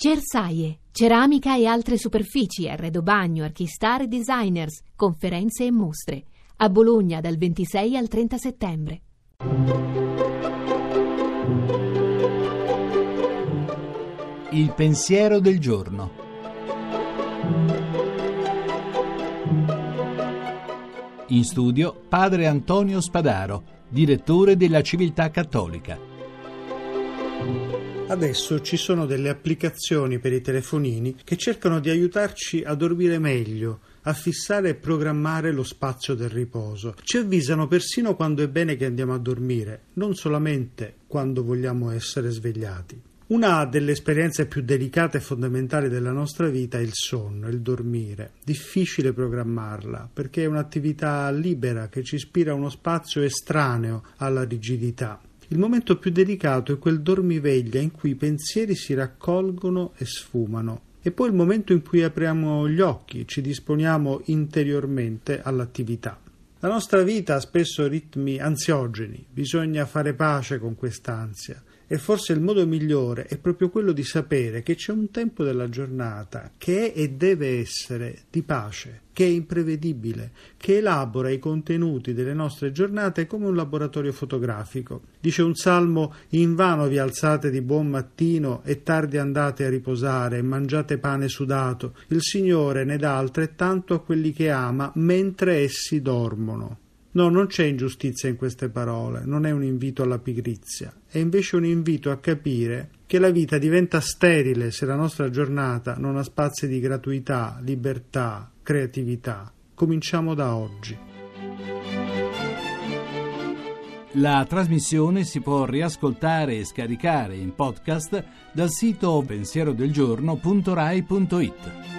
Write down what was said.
Cersaie, ceramica e altre superfici, arredo bagno, archistar e designers, conferenze e mostre. A Bologna dal 26 al 30 settembre. Il pensiero del giorno. In studio padre Antonio Spadaro, direttore della Civiltà Cattolica. Adesso ci sono delle applicazioni per i telefonini che cercano di aiutarci a dormire meglio, a fissare e programmare lo spazio del riposo. Ci avvisano persino quando è bene che andiamo a dormire, non solamente quando vogliamo essere svegliati. Una delle esperienze più delicate e fondamentali della nostra vita è il sonno, il dormire. Difficile programmarla perché è un'attività libera che ci ispira uno spazio estraneo alla rigidità. Il momento più delicato è quel dormiveglia in cui i pensieri si raccolgono e sfumano. E poi il momento in cui apriamo gli occhi, ci disponiamo interiormente all'attività. La nostra vita ha spesso ritmi ansiogeni, bisogna fare pace con quest'ansia. E forse il modo migliore è proprio quello di sapere che c'è un tempo della giornata che è e deve essere di pace, che è imprevedibile, che elabora i contenuti delle nostre giornate come un laboratorio fotografico. Dice un salmo: Invano vi alzate di buon mattino e tardi andate a riposare e mangiate pane sudato. Il Signore ne dà altrettanto a quelli che ama mentre essi dormono. No, non c'è ingiustizia in queste parole, non è un invito alla pigrizia, è invece un invito a capire che la vita diventa sterile se la nostra giornata non ha spazi di gratuità, libertà, creatività. Cominciamo da oggi. La trasmissione si può riascoltare e scaricare in podcast dal sito pensierodelgiorno.rai.it.